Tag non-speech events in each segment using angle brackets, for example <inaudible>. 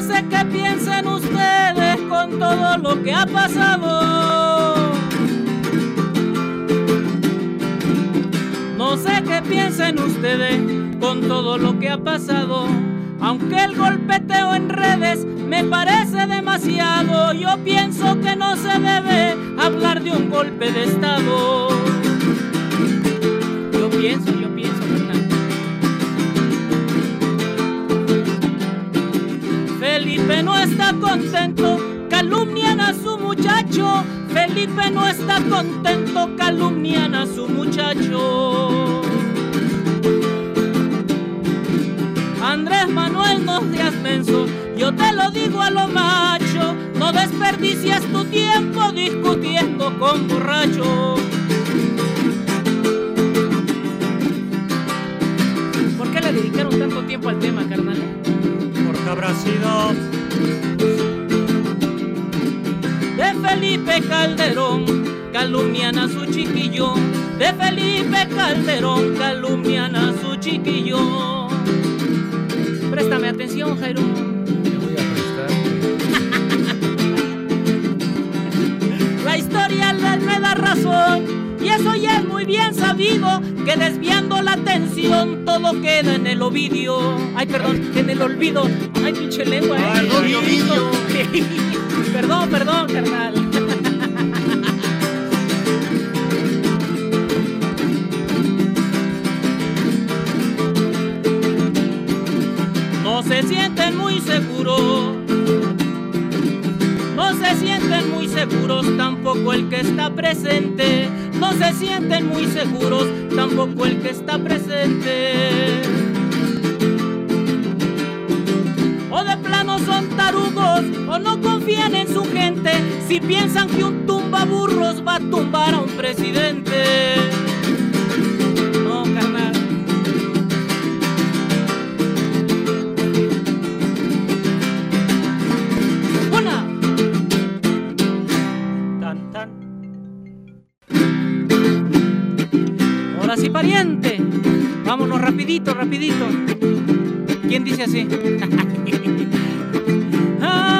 No sé qué piensen ustedes con todo lo que ha pasado. No sé qué piensen ustedes con todo lo que ha pasado. Aunque el golpeteo en redes me parece demasiado, yo pienso que no se debe hablar de un golpe de Estado. Felipe no está contento, calumnian a su muchacho. Felipe no está contento, calumnian a su muchacho. Andrés Manuel, no seas menso, yo te lo digo a lo macho, no desperdicias tu tiempo discutiendo con borrachos. ¿Por qué le dedicaron tanto tiempo al tema, carnal? Porque habrá sido de Felipe Calderón, calumnian a su chiquillo. De Felipe Calderón, calumnian a su chiquillo. Préstame atención, Jairo. Muy bien sabido, que desviando la atención todo queda en el ovidio. Ay, perdón, en el olvido. Ay, pinche lengua, eh. Ay, El Ovidio. <laughs> perdón, perdón, carnal. No se sienten muy seguros. No se sienten muy seguros tampoco el que está presente. No se sienten muy seguros tampoco el que está presente. O de plano son tarugos o no confían en su gente si piensan que un tumba burros va a tumbar a un presidente. Ahora pariente. Vámonos rapidito, rapidito. ¿Quién dice así? <laughs> Ay,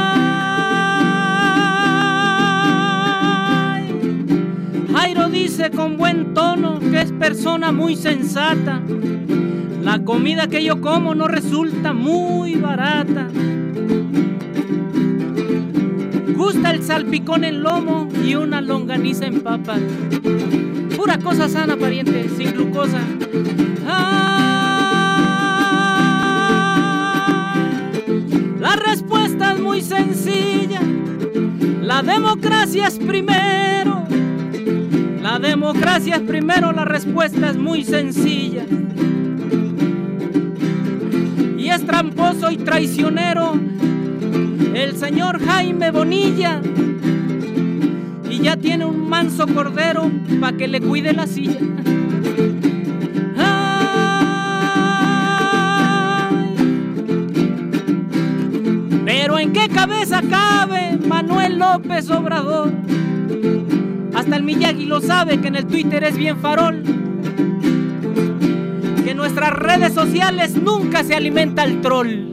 Jairo dice con buen tono que es persona muy sensata. La comida que yo como no resulta muy barata. Gusta el salpicón en lomo y una longaniza en papa. Pura cosa sana, pariente, sin glucosa. Ah, la respuesta es muy sencilla. La democracia es primero. La democracia es primero, la respuesta es muy sencilla. Y es tramposo y traicionero el señor Jaime Bonilla ya tiene un manso cordero para que le cuide la silla. Pero en qué cabeza cabe Manuel López Obrador. Hasta el Miyagi lo sabe que en el Twitter es bien farol. Que en nuestras redes sociales nunca se alimenta el troll.